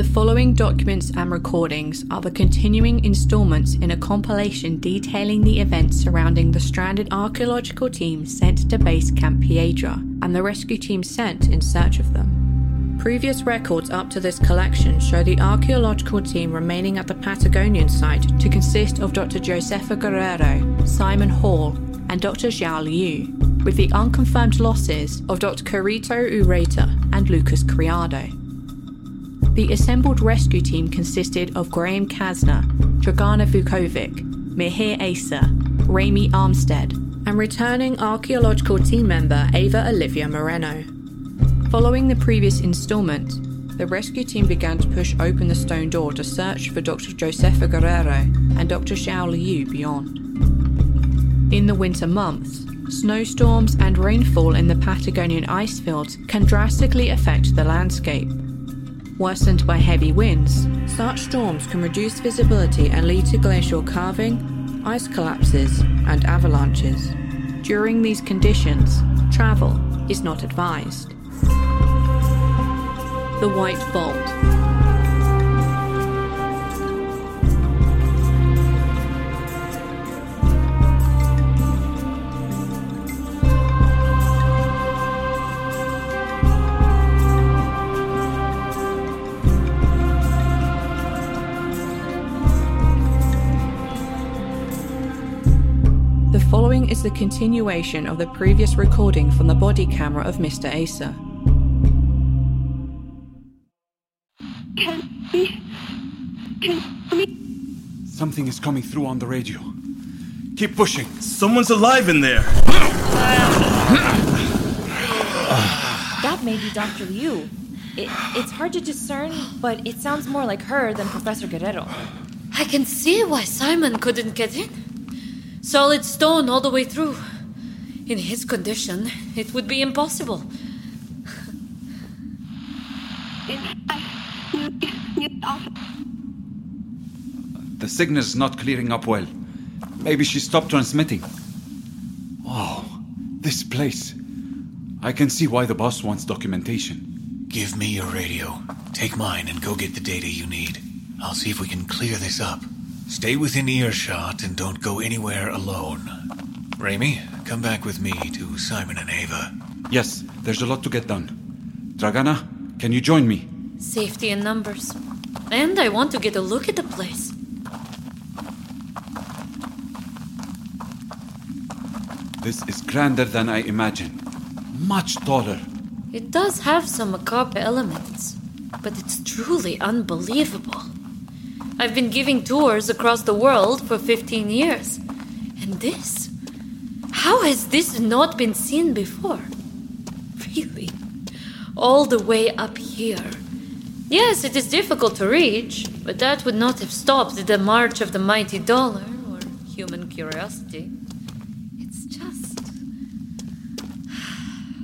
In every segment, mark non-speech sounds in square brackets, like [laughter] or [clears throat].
The following documents and recordings are the continuing installments in a compilation detailing the events surrounding the stranded archaeological team sent to Base Camp Piedra and the rescue team sent in search of them. Previous records up to this collection show the archaeological team remaining at the Patagonian site to consist of Dr. Josefa Guerrero, Simon Hall, and Dr. Zhou Liu, with the unconfirmed losses of Dr. Carito Ureta and Lucas Criado. The assembled rescue team consisted of Graham Casner, Dragana Vukovic, Maheer Issa, Raimy Armstead, and returning archaeological team member Eva Olivia Moreno. Following the previous installment, the rescue team began to push open the stone door to search for Dr. Josefa Guerrero and Dr. Zhou Liu beyond. In the winter months, snowstorms and rainfall in the Patagonian ice fields can drastically affect the landscape. Worsened by heavy winds, such storms can reduce visibility and lead to glacial calving, ice collapses, and avalanches. During these conditions, travel is not advised. The White Vault. Is the continuation of the previous recording from the body camera of Mr. Issa. Can we. Can we. Something is coming through on the radio. Keep pushing. Someone's alive in there. That may be Dr. Liu. It, it's hard to discern, but it sounds more like her than Professor Guerrero. I can see why Simon couldn't get in. Solid stone all the way through. In his condition, it would be impossible. The signal's not clearing up well. Maybe she stopped transmitting. Oh, this place. I can see why the boss wants documentation. Give me your radio. Take mine and go get the data you need. I'll see if we can clear this up. Stay within earshot and don't go anywhere alone. Raimy, come back with me to Simon and Eva. Yes, there's a lot to get done. Dragana, can you join me? Safety in numbers. And I want to get a look at the place. This is grander than I imagined. Much taller. It does have some macabre elements, but it's truly unbelievable. I've been giving tours across the world for 15 years. And this? How has this not been seen before? Really? All the way up here. Yes, it is difficult to reach, but that would not have stopped the march of the mighty dollar or human curiosity. It's just.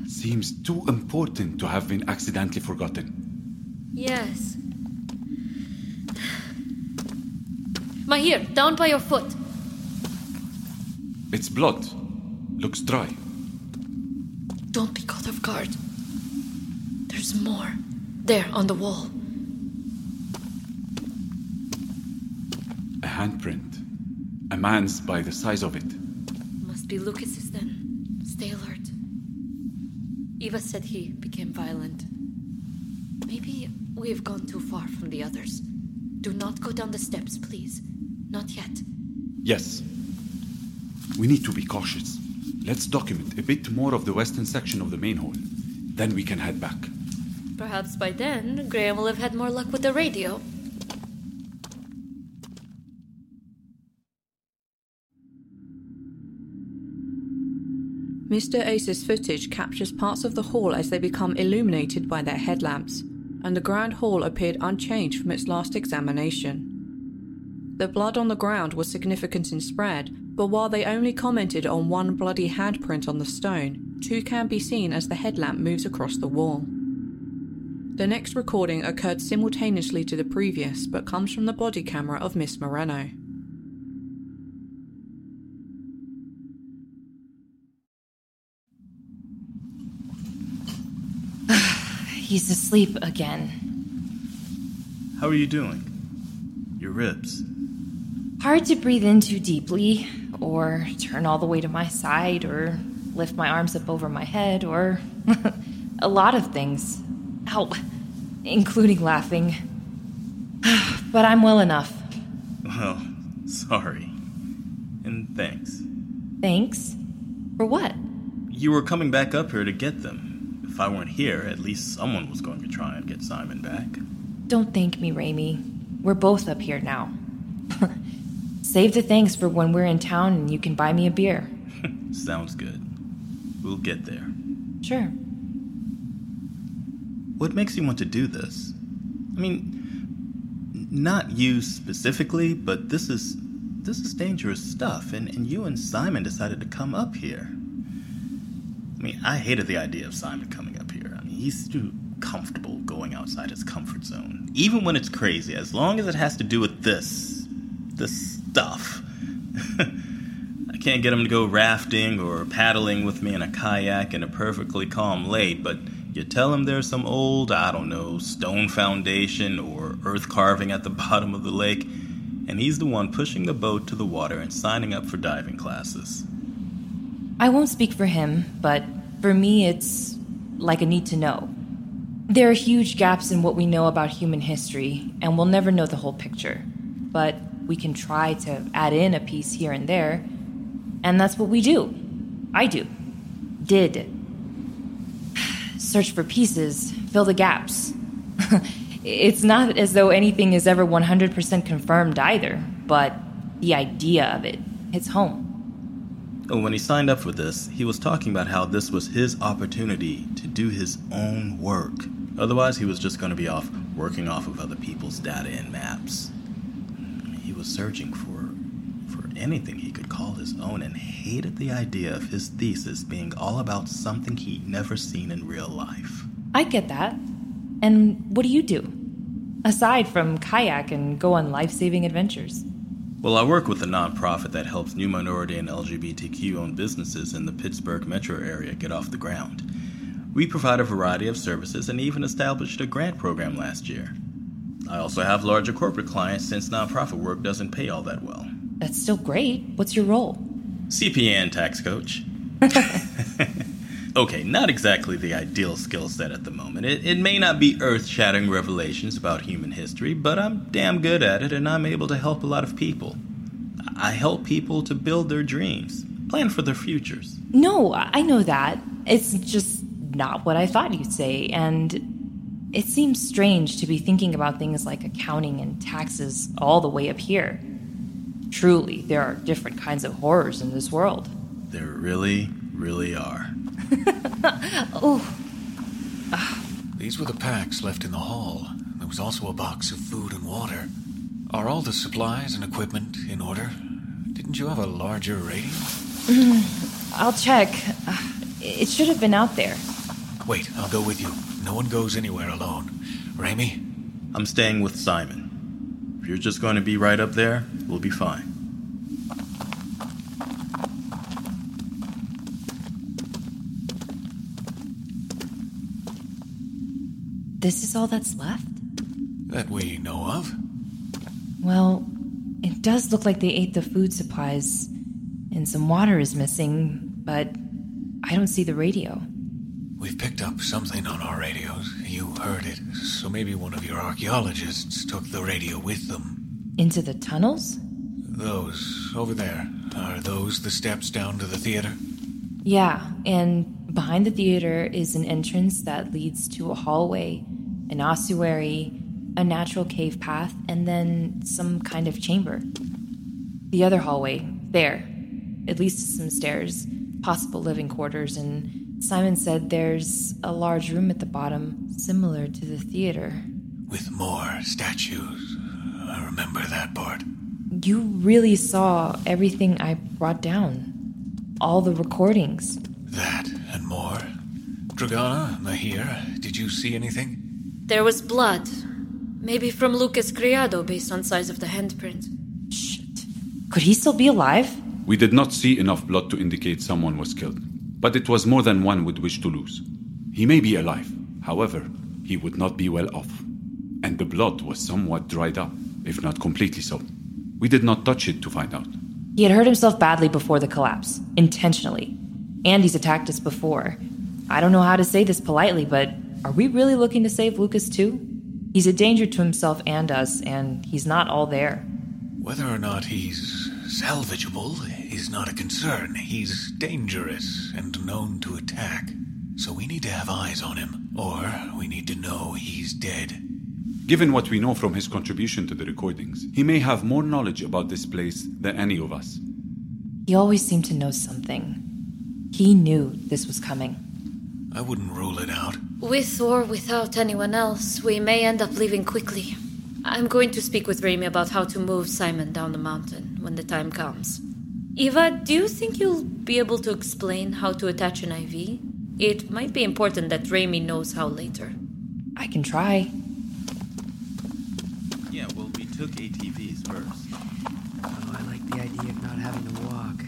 Seems too important to have been accidentally forgotten. Yes. Maheer, down by your foot. It's blood. Looks dry. Don't be caught off guard. There's more. There, on the wall. A handprint. A man's by the size of it. Must be Lucas's then. Stay alert. Eva said he became violent. Maybe we've gone too far from the others. Do not go down the steps, please. Not yet. Yes. We need to be cautious. Let's document a bit more of the western section of the main hall. Then we can head back. Perhaps by then, Graham will have had more luck with the radio. Mr. Issa's footage captures parts of the hall as they become illuminated by their headlamps, and the grand hall appeared unchanged from its last examination. The blood on the ground was significant in spread, but while they only commented on one bloody handprint on the stone, two can be seen as the headlamp moves across the wall. The next recording occurred simultaneously to the previous, but comes from the body camera of Miss Moreno. [sighs] He's asleep again. How are you doing? Your ribs. Hard to breathe in too deeply, or turn all the way to my side, or lift my arms up over my head, or [laughs] a lot of things. Ow, including laughing. [sighs] but I'm well enough. Well, sorry. And thanks. Thanks. For what? You were coming back up here to get them. If I weren't here, at least someone was going to try and get Simon back. Don't thank me, Raimy. We're both up here now. [laughs] Save the thanks for when we're in town and you can buy me a beer. [laughs] Sounds good. We'll get there. Sure. What makes you want to do this? I mean, not you specifically, but this is this is dangerous stuff, and, and you and Simon decided to come up here. I mean, I hated the idea of Simon coming up here. I mean, he's too comfortable going outside his comfort zone. Even when it's crazy, as long as it has to do with this this stuff. [laughs] I can't get him to go rafting or paddling with me in a kayak in a perfectly calm lake, but you tell him there's some old, I don't know, stone foundation or earth carving at the [laughs] bottom of the lake, and he's the one pushing the boat to the water and signing up for diving classes. I won't speak for him, but for me, it's like a need to know. There are huge gaps in what we know about human history, and we'll never know the whole picture. But we can try to add in a piece here and there, and that's what we do. I do. Did. [sighs] Search for pieces, fill the gaps. [laughs] it's not as though anything is ever 100% confirmed either, but the idea of it hits home. When he signed up for this, he was talking about how this was his opportunity to do his own work. Otherwise, he was just going to be off working off of other people's data and maps. Was searching for for anything he could call his own and hated the idea of his thesis being all about something he'd never seen in real life. I get that. And what do you do? Aside from kayak and go on life saving adventures. Well, I work with a nonprofit that helps new minority and LGBTQ owned businesses in the Pittsburgh metro area get off the ground. We provide a variety of services and even established a grant program last year. I also have larger corporate clients since nonprofit work doesn't pay all that well. That's still great. What's your role? CPA and tax coach. [laughs] okay, not exactly the ideal skill set at the moment. It, it may not be earth shattering revelations about human history, but I'm damn good at it and I'm able to help a lot of people. I help people to build their dreams, plan for their futures. No, I know that. It's just not what I thought you'd say, and it seems strange to be thinking about things like accounting and taxes all the way up here. Truly, there are different kinds of horrors in this world. There really, really are. [laughs] oh. These were the packs left in the hall. There was also a box of food and water. Are all the supplies and equipment in order? Didn't you have a larger radio? Mm, I'll check. Ah, it should have been out there. Wait, I'll go with you. No one goes anywhere alone. Raimy? I'm staying with Simon. If you're just going to be right up there, we'll be fine. This is all that's left? That we know of. Well, it does look like they ate the food supplies, and some water is missing, but I don't see the radio. We've picked up something on our radios. You heard it, so maybe one of your archaeologists took the radio with them. Into the tunnels? Those, over there. Are those the steps down to the theater? Yeah, and behind the theater is an entrance that leads to a hallway, an ossuary, a natural cave path, and then some kind of chamber. The other hallway, there, it leads to some stairs, possible living quarters, and Simon said there's a large room at the bottom, similar to the theater. With more statues. I remember that part. You really saw everything I brought down. All the recordings. That and more. Dragana, Maheer, did you see anything? There was blood. Maybe from Lucas Criado based on size of the handprint. Shit. Could he still be alive? We did not see enough blood to indicate someone was killed, but it was more than one would wish to lose. He may be alive. However, he would not be well off. And the blood was somewhat dried up, if not completely so. We did not touch it to find out. He had hurt himself badly before the collapse, intentionally. And he's attacked us before. I don't know how to say this politely, but are we really looking to save Lucas too? He's a danger to himself and us, and he's not all there. Whether or not he's salvageable is not a concern. He's dangerous and known to attack. So we need to have eyes on him, or we need to know he's dead. Given what we know from his contribution to the recordings, he may have more knowledge about this place than any of us. He always seemed to know something. He knew this was coming. I wouldn't rule it out. With or without anyone else, we may end up leaving quickly. I'm going to speak with Raimy about how to move Simon down the mountain when the time comes. Eva, do you think you'll be able to explain how to attach an IV? It might be important that Raimy knows how later. I can try. Yeah, well, we took ATVs first. Oh, I like the idea of not having to walk.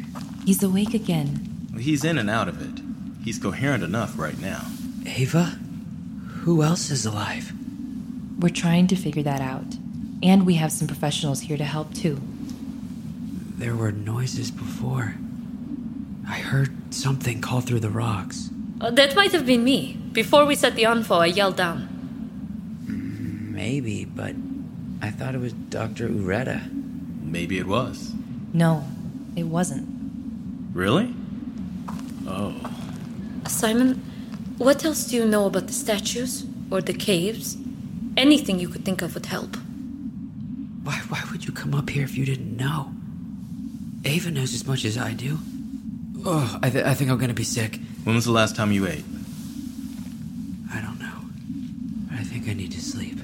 He's awake again. Well, he's in and out of it. He's coherent enough right now. Eva? Who else is alive? We're trying to figure that out. And we have some professionals here to help too. There were noises before. I heard something call through the rocks. Uh, that might have been me. Before we set the info, I yelled down. Maybe, but I thought it was Dr. Ureta. Maybe it was. No, it wasn't. Really? Oh. Simon, what else do you know about the statues? Or the caves? Anything you could think of would help. Why, why would you come up here if you didn't know? Eva knows as much as I do. Oh, I, th- I think I'm gonna be sick. When was the last time you ate? I don't know. I think I need to sleep.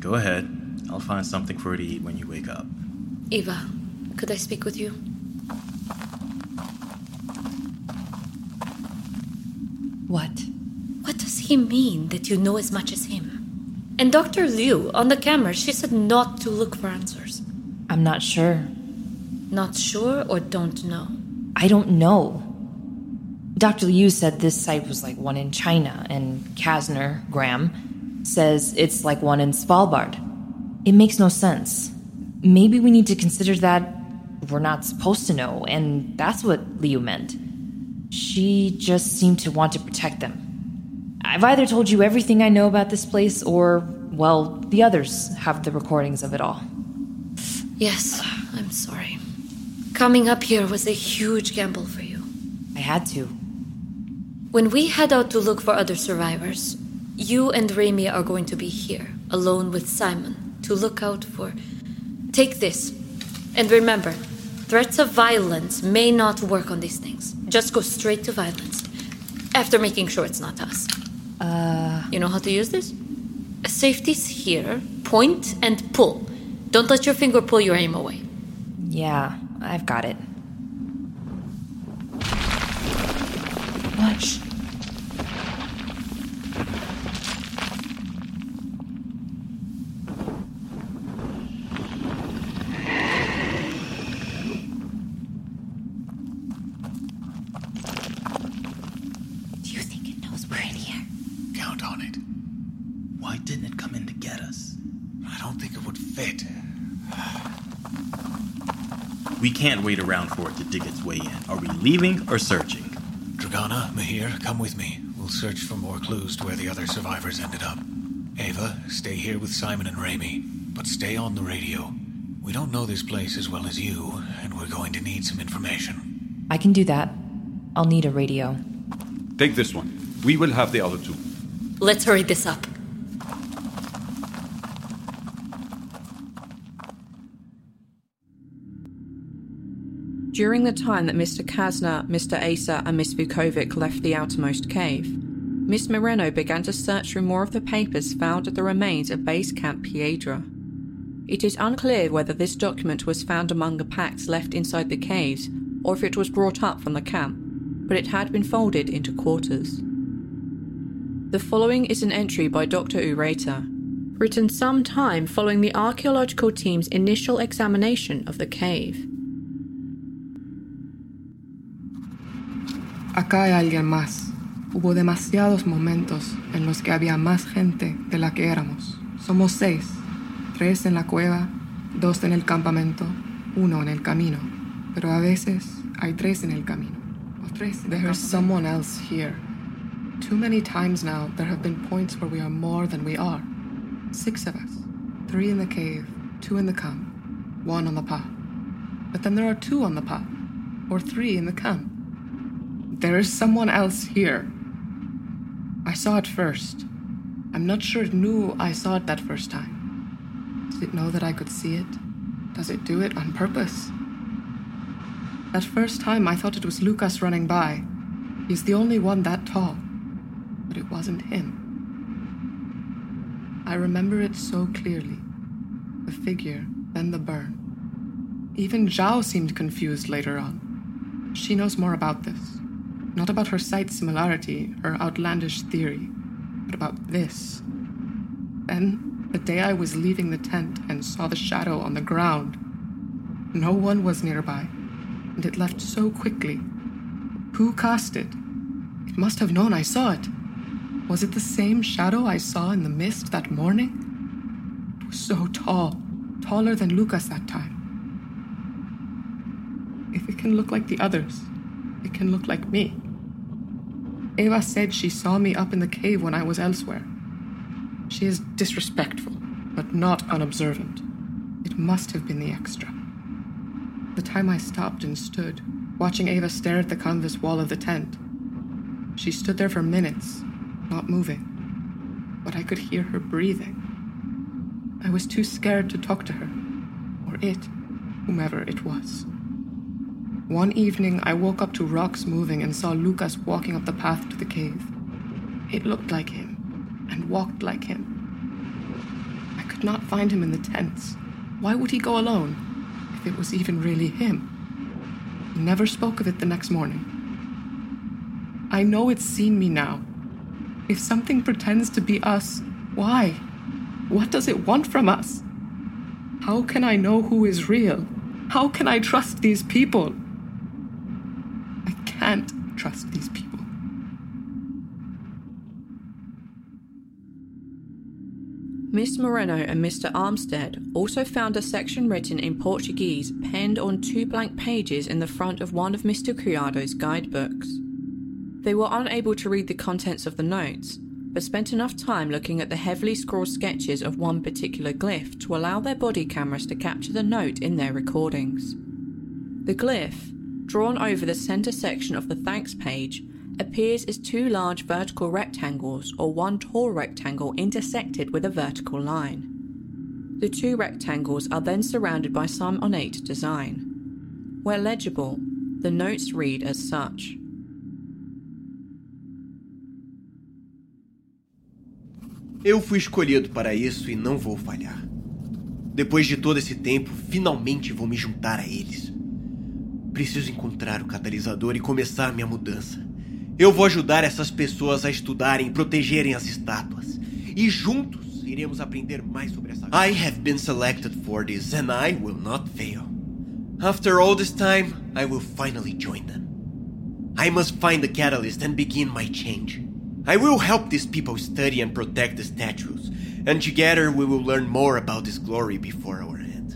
Go ahead. I'll find something for her to eat when you wake up. Eva, could I speak with you? What? What does he mean that you know as much as him? And Dr. Liu, on the camera, she said not to look for answers. I'm not sure. Not sure or don't know? I don't know. Dr. Liu said this site was like one in China, and Casner, Graham, says it's like one in Svalbard. It makes no sense. Maybe we need to consider that we're not supposed to know, and that's what Liu meant. She just seemed to want to protect them. I've either told you everything I know about this place, or, well, the others have the recordings of it all. Yes, I'm sorry. Coming up here was a huge gamble for you. I had to. When we head out to look for other survivors, you and Raimy are going to be here, alone with Simon, to look out for. Take this. And remember, threats of violence may not work on these things. Just go straight to violence. After making sure it's not us. Uh, You know how to use this? Safety's here. Point and pull. Don't let your finger pull your aim away. yeah, I've got it. What? Do you think it knows we're in here? Count on it. Why didn't it come in to get us? I don't think it would fit. We can't wait around for it to dig its way in. Are we leaving or searching? Dragana, Maheer, come with me. We'll search for more clues to where the other survivors ended up. Eva, stay here with Simon and Raimy, but stay on the radio. We don't know this place as well as you, and we're going to need some information. I can do that. I'll need a radio. Take this one. We will have the other two. Let's hurry this up. During the time that Mr. Casner, Mr. Issa, and Miss Vukovic left the outermost cave, Miss Moreno began to search through more of the papers found at the remains of Base Camp Piedra. It is unclear whether this document was found among the packs left inside the caves or if it was brought up from the camp, but it had been folded into quarters. The following is an entry by Dr. Ureta, written some time following the archaeological team's initial examination of the cave. Acá hay alguien más. Hubo demasiados momentos en los que había más gente de la que éramos, Somos seis. Tres en la cueva, dos en el campamento, uno en el camino. Pero a veces hay tres en el camino. O tres. There's someone else here. Too many times now, there have been points where we are more than we are. Six of us. Three in the cave, two in the camp, one on the path. But then there are two on the path, or three in the camp. There is someone else here. I saw it first. I'm not sure it knew I saw it that first time. Did it know that I could see it? Does it do it on purpose? That first time I thought it was Lucas running by. He's the only one that tall. But it wasn't him. I remember it so clearly. The figure, then the burn. Even Zhou seemed confused later on. She knows more about this. Not about her site similarity, her outlandish theory, but about this. Then, the day I was leaving the tent and saw the shadow on the ground, no one was nearby, and it left so quickly. Who cast it? It must have known I saw it. Was it the same shadow I saw in the mist that morning? It was so tall, taller than Lucas that time. If it can look like the others, it can look like me. Eva said she saw me up in the cave when I was elsewhere. She is disrespectful, but not unobservant. It must have been the extra. The time I stopped and stood, watching Eva stare at the canvas wall of the tent. She stood there for minutes, not moving, but I could hear her breathing. I was too scared to talk to her, or it, whomever it was. One evening, I woke up to rocks moving and saw Lucas walking up the path to the cave. It looked like him, and walked like him. I could not find him in the tents. Why would he go alone, if it was even really him? He never spoke of it the next morning. I know it's seen me now. If something pretends to be us, why? What does it want from us? How can I know who is real? How can I trust these people? I can't trust these people. Miss Moreno and Mr. Armstead also found a section written in Portuguese penned on two blank pages in the front of one of Mr. Criado's guidebooks. They were unable to read the contents of the notes, but spent enough time looking at the heavily scrawled sketches of one particular glyph to allow their body cameras to capture the note in their recordings. The glyph, drawn over the centre section of the thanks page, appears as two large vertical rectangles or one tall rectangle intersected with a vertical line. The two rectangles are then surrounded by some ornate design. Where legible, the notes read as such. Eu fui escolhido para isso e não vou falhar. Depois de todo esse tempo, finalmente vou me juntar a eles. Preciso encontrar o catalisador e começar minha mudança. Eu vou ajudar essas pessoas a estudarem e protegerem as estátuas. E juntos iremos aprender mais sobre essa. I have been selected for this and I will not fail. After all this time, I will finally join them. I must find the catalyst and begin my change. I will help these people study and protect the statues, and together we will learn more about this glory before our end.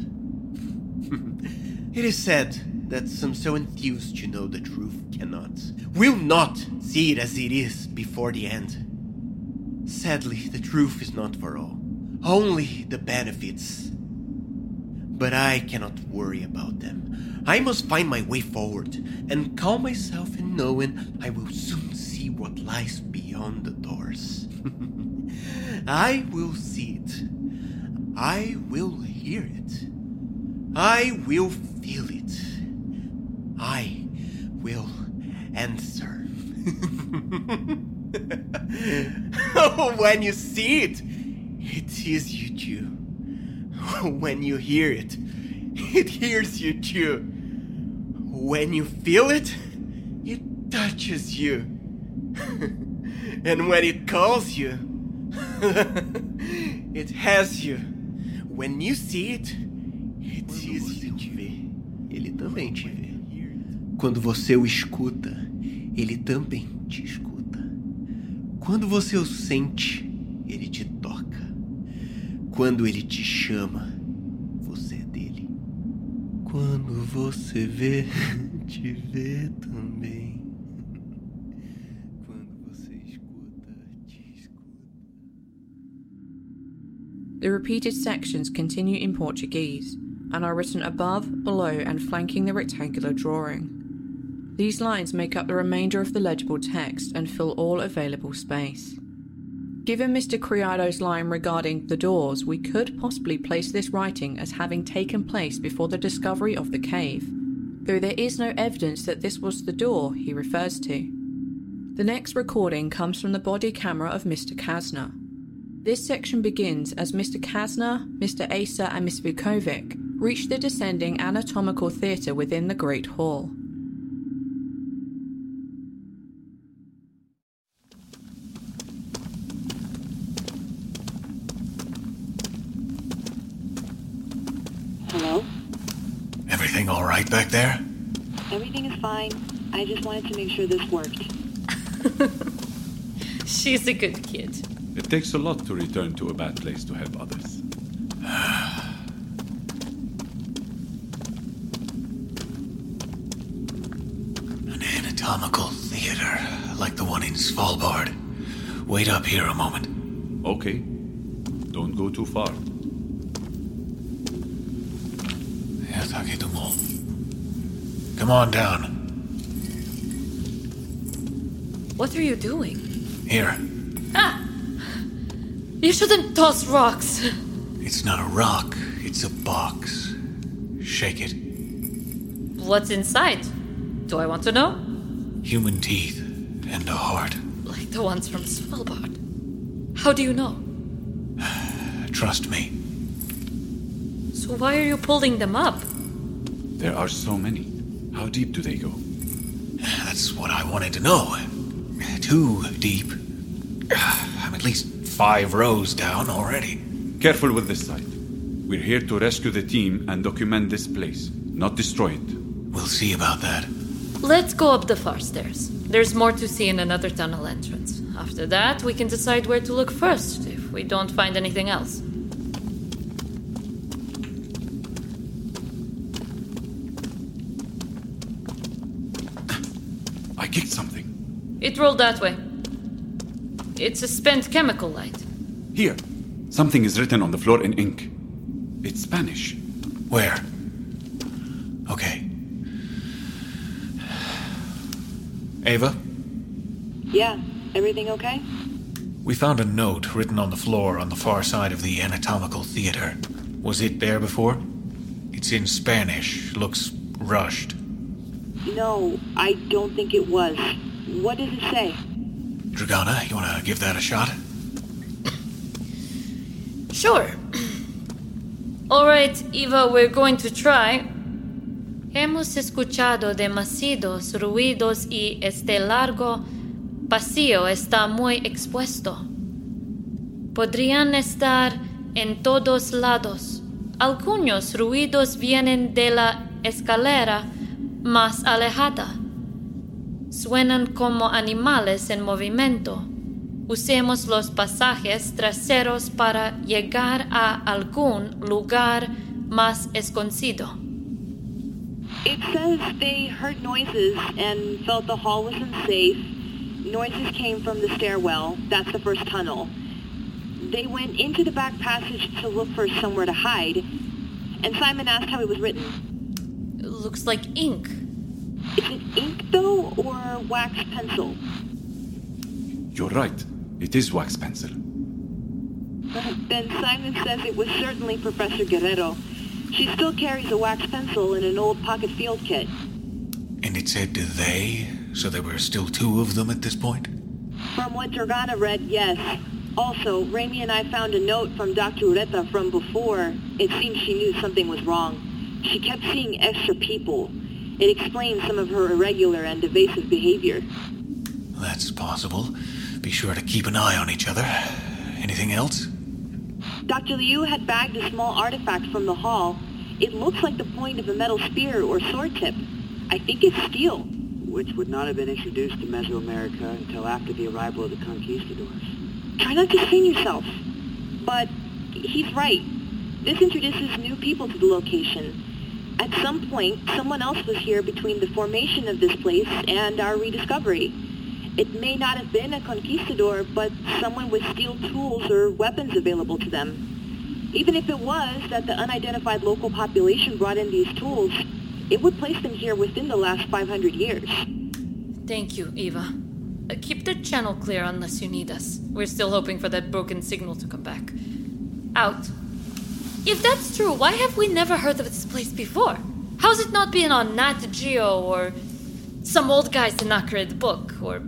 [laughs] it is said that some so enthused to know the truth cannot, will not see it as it is before the end. Sadly, the truth is not for all, only the benefits. But I cannot worry about them. I must find my way forward and calm myself in knowing I will soon see what lies beyond the doors. [laughs] I will see it. I will hear it. I will feel it. I will answer. [laughs] when you see it, it is you too. When you hear it, it hears you too. When you feel it, it touches you. [laughs] and when it calls you, [laughs] it has you. When you see it, it sees you too. Ele também te vê. Quando você o escuta, ele também te escuta. Quando você o sente, ele te toca. Quando ele te chama, você é dele. Quando você vê, [laughs] te vê também. Quando você escuta, te escuta. The repeated sections continue in Portuguese and are written above, below, and flanking the rectangular drawing. These lines make up the remainder of the legible text and fill all available space. Given Mr. Criado's line regarding the doors, we could possibly place this writing as having taken place before the discovery of the cave, though there is no evidence that this was the door he refers to. The next recording comes from the body camera of Mr. Casner. This section begins as Mr. Casner, Mr. Issa, and Miss Vukovic reach the descending anatomical theatre within the Great Hall. Fine. I just wanted to make sure this worked. [laughs] She's a good kid. It takes a lot to return to a bad place to help others. [sighs] An anatomical theater, like the one in Svalbard. Wait up here a moment. Okay. Don't go too far. Ja, tack är all. Come on down. What are you doing? Here. Ah! You shouldn't toss rocks. It's not a rock, it's a box. Shake it. What's inside? Do I want to know? Human teeth and a heart. Like the ones from Svalbard. How do you know? [sighs] Trust me. So why are you pulling them up? There are so many. How deep do they go? [sighs] That's what I wanted to know. Too deep. [sighs] I'm at least five rows down already. Careful with this site. We're here to rescue the team and document this place, not destroy it. We'll see about that. Let's go up the far stairs. There's more to see in another tunnel entrance. After that, we can decide where to look first if we don't find anything else. I kicked something. It rolled that way. It's a spent chemical light. Here. Something is written on the floor in ink. It's Spanish. Where? Okay. Eva, Yeah, everything okay? we found a note written on the floor on the far side of the anatomical theater. Was it there before? It's in Spanish. Looks rushed. No, I don't think it was. What does it say? Dragana, you want to give that a shot? Sure. [clears throat] All right, Eva, we're going to try. Hemos escuchado demasiados ruidos y este largo pasillo está muy expuesto. Podrían estar en todos lados. Algunos ruidos vienen de la escalera más alejada. Suenan como animales en movimiento. Usemos los pasajes traseros para llegar a algún lugar más escondido. It says they heard noises and felt the hall was unsafe. Noises came from the stairwell. That's the first tunnel. They went into the back passage to look for somewhere to hide. And Simon asked how it was written. Looks like ink. Is it ink, though, or wax pencil? You're right. It is wax pencil. Then Simon says it was certainly Professor Guerrero. She still carries a wax pencil in an old pocket field kit. And it said they, so there were still two of them at this point? From what Dragana read, yes. Also, Raimy and I found a note from Dr. Ureta from before. It seems she knew something was wrong. She kept seeing extra people. It explains some of her irregular and evasive behavior. That's possible. Be sure to keep an eye on each other. Anything else? Dr. Liu had bagged a small artifact from the hall. It looks like the point of a metal spear or sword tip. I think it's steel. Which would not have been introduced to Mesoamerica until after the arrival of the conquistadors. Try not to strain yourself. But He's right. This introduces new people to the location. At some point, someone else was here between the formation of this place and our rediscovery. It may not have been a conquistador, but someone with steel tools or weapons available to them. Even if it was that the unidentified local population brought in these tools, it would place them here within the last 500 years. Thank you, Eva. Uh, keep the channel clear unless you need us. We're still hoping for that broken signal to come back. Out. If that's true, why have we never heard of this place before? How's it not been on Nat Geo or some old guy's Tenacrid book or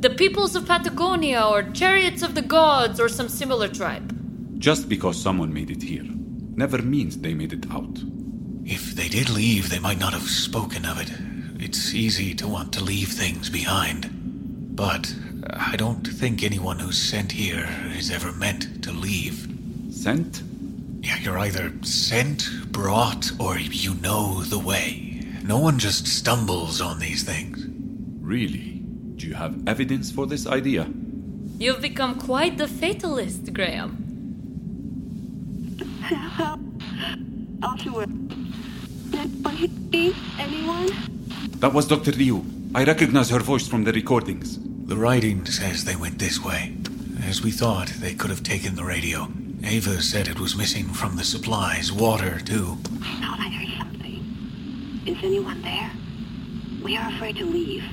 the peoples of Patagonia or chariots of the gods or some similar tribe? Just because someone made it here never means they made it out. If they did leave, they might not have spoken of it. It's easy to want to leave things behind. But I don't think anyone who's sent here is ever meant to leave. Sent? Yeah, you're either sent, brought, or you know the way. No one just stumbles on these things. Really? Do you have evidence for this idea? You've become quite the fatalist, Graham. Oshawa. Anyone? That was Dr. Liu. I recognize her voice from the recordings. The writing says they went this way. As we thought, they could have taken the radio. Eva said it was missing from the supplies, water, too. I thought I heard something. Is anyone there? We are afraid to leave.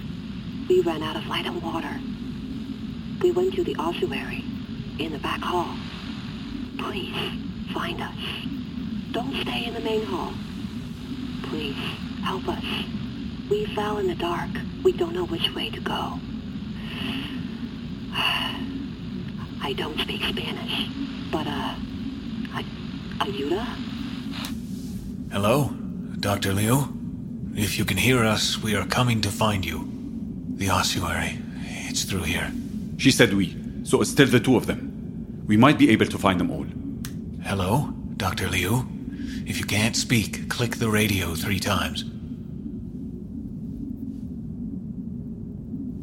We ran out of light and water. We went to the ossuary, in the back hall. Please, find us. Don't stay in the main hall. Please, help us. We fell in the dark. We don't know which way to go. [sighs] I don't speak Spanish, but, uh, I, ayuda? Hello? Dr. Liu? If you can hear us, we are coming to find you. The ossuary. It's through here. She said we, so it's still the two of them. We might be able to find them all. Hello? Dr. Liu? If you can't speak, click the radio three times.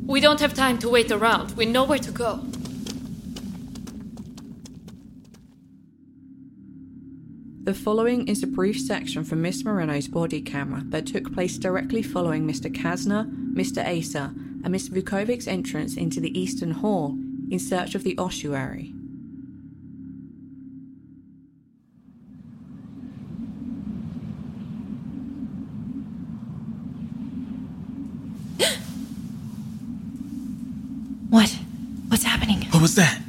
We don't have time to wait around. We know where to go. The following is a brief section from Miss Moreno's body camera that took place directly following Mr. Casner, Mr. Issa, and Miss Vukovic's entrance into the Eastern Hall in search of the ossuary. [gasps] What? What's happening? What was that?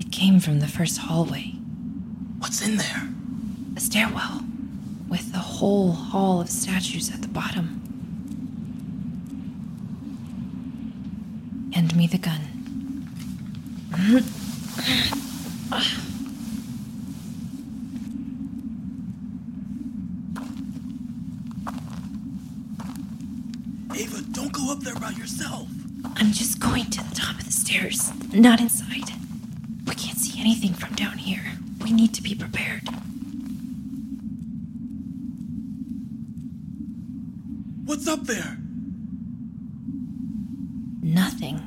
It came from the first hallway. What's in there? A stairwell with the whole hall of statues at the bottom. Hand me the gun. Eva, don't go up there by yourself. I'm just going to the top of the stairs, not inside. We can't see anything from down here. We need to be prepared. What's up there? Nothing.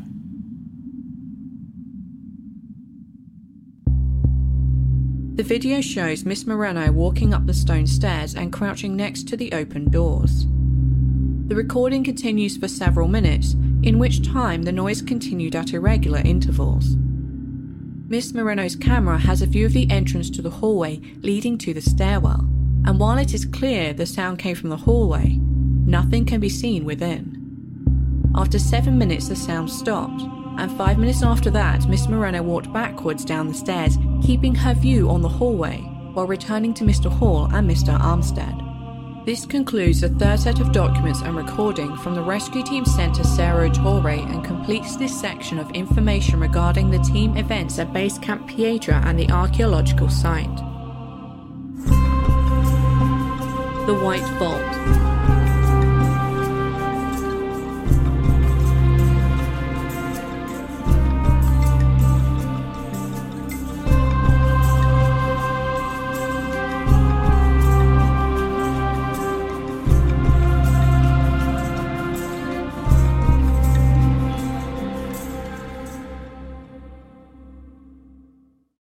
The video shows Miss Moreno walking up the stone stairs and crouching next to the open doors. The recording continues for several minutes, in which time the noise continued at irregular intervals. Miss Moreno's camera has a view of the entrance to the hallway leading to the stairwell, and while it is clear the sound came from the hallway, nothing can be seen within. After seven minutes, the sound stopped, and five minutes after that, Miss Moreno walked backwards down the stairs, keeping her view on the hallway while returning to Mr. Hall and Mr. Armstead. This concludes the third set of documents and recording from the rescue team sent to Cerro Torre and completes this section of information regarding the team events at Base Camp Piedra and the archaeological site. The White Vault.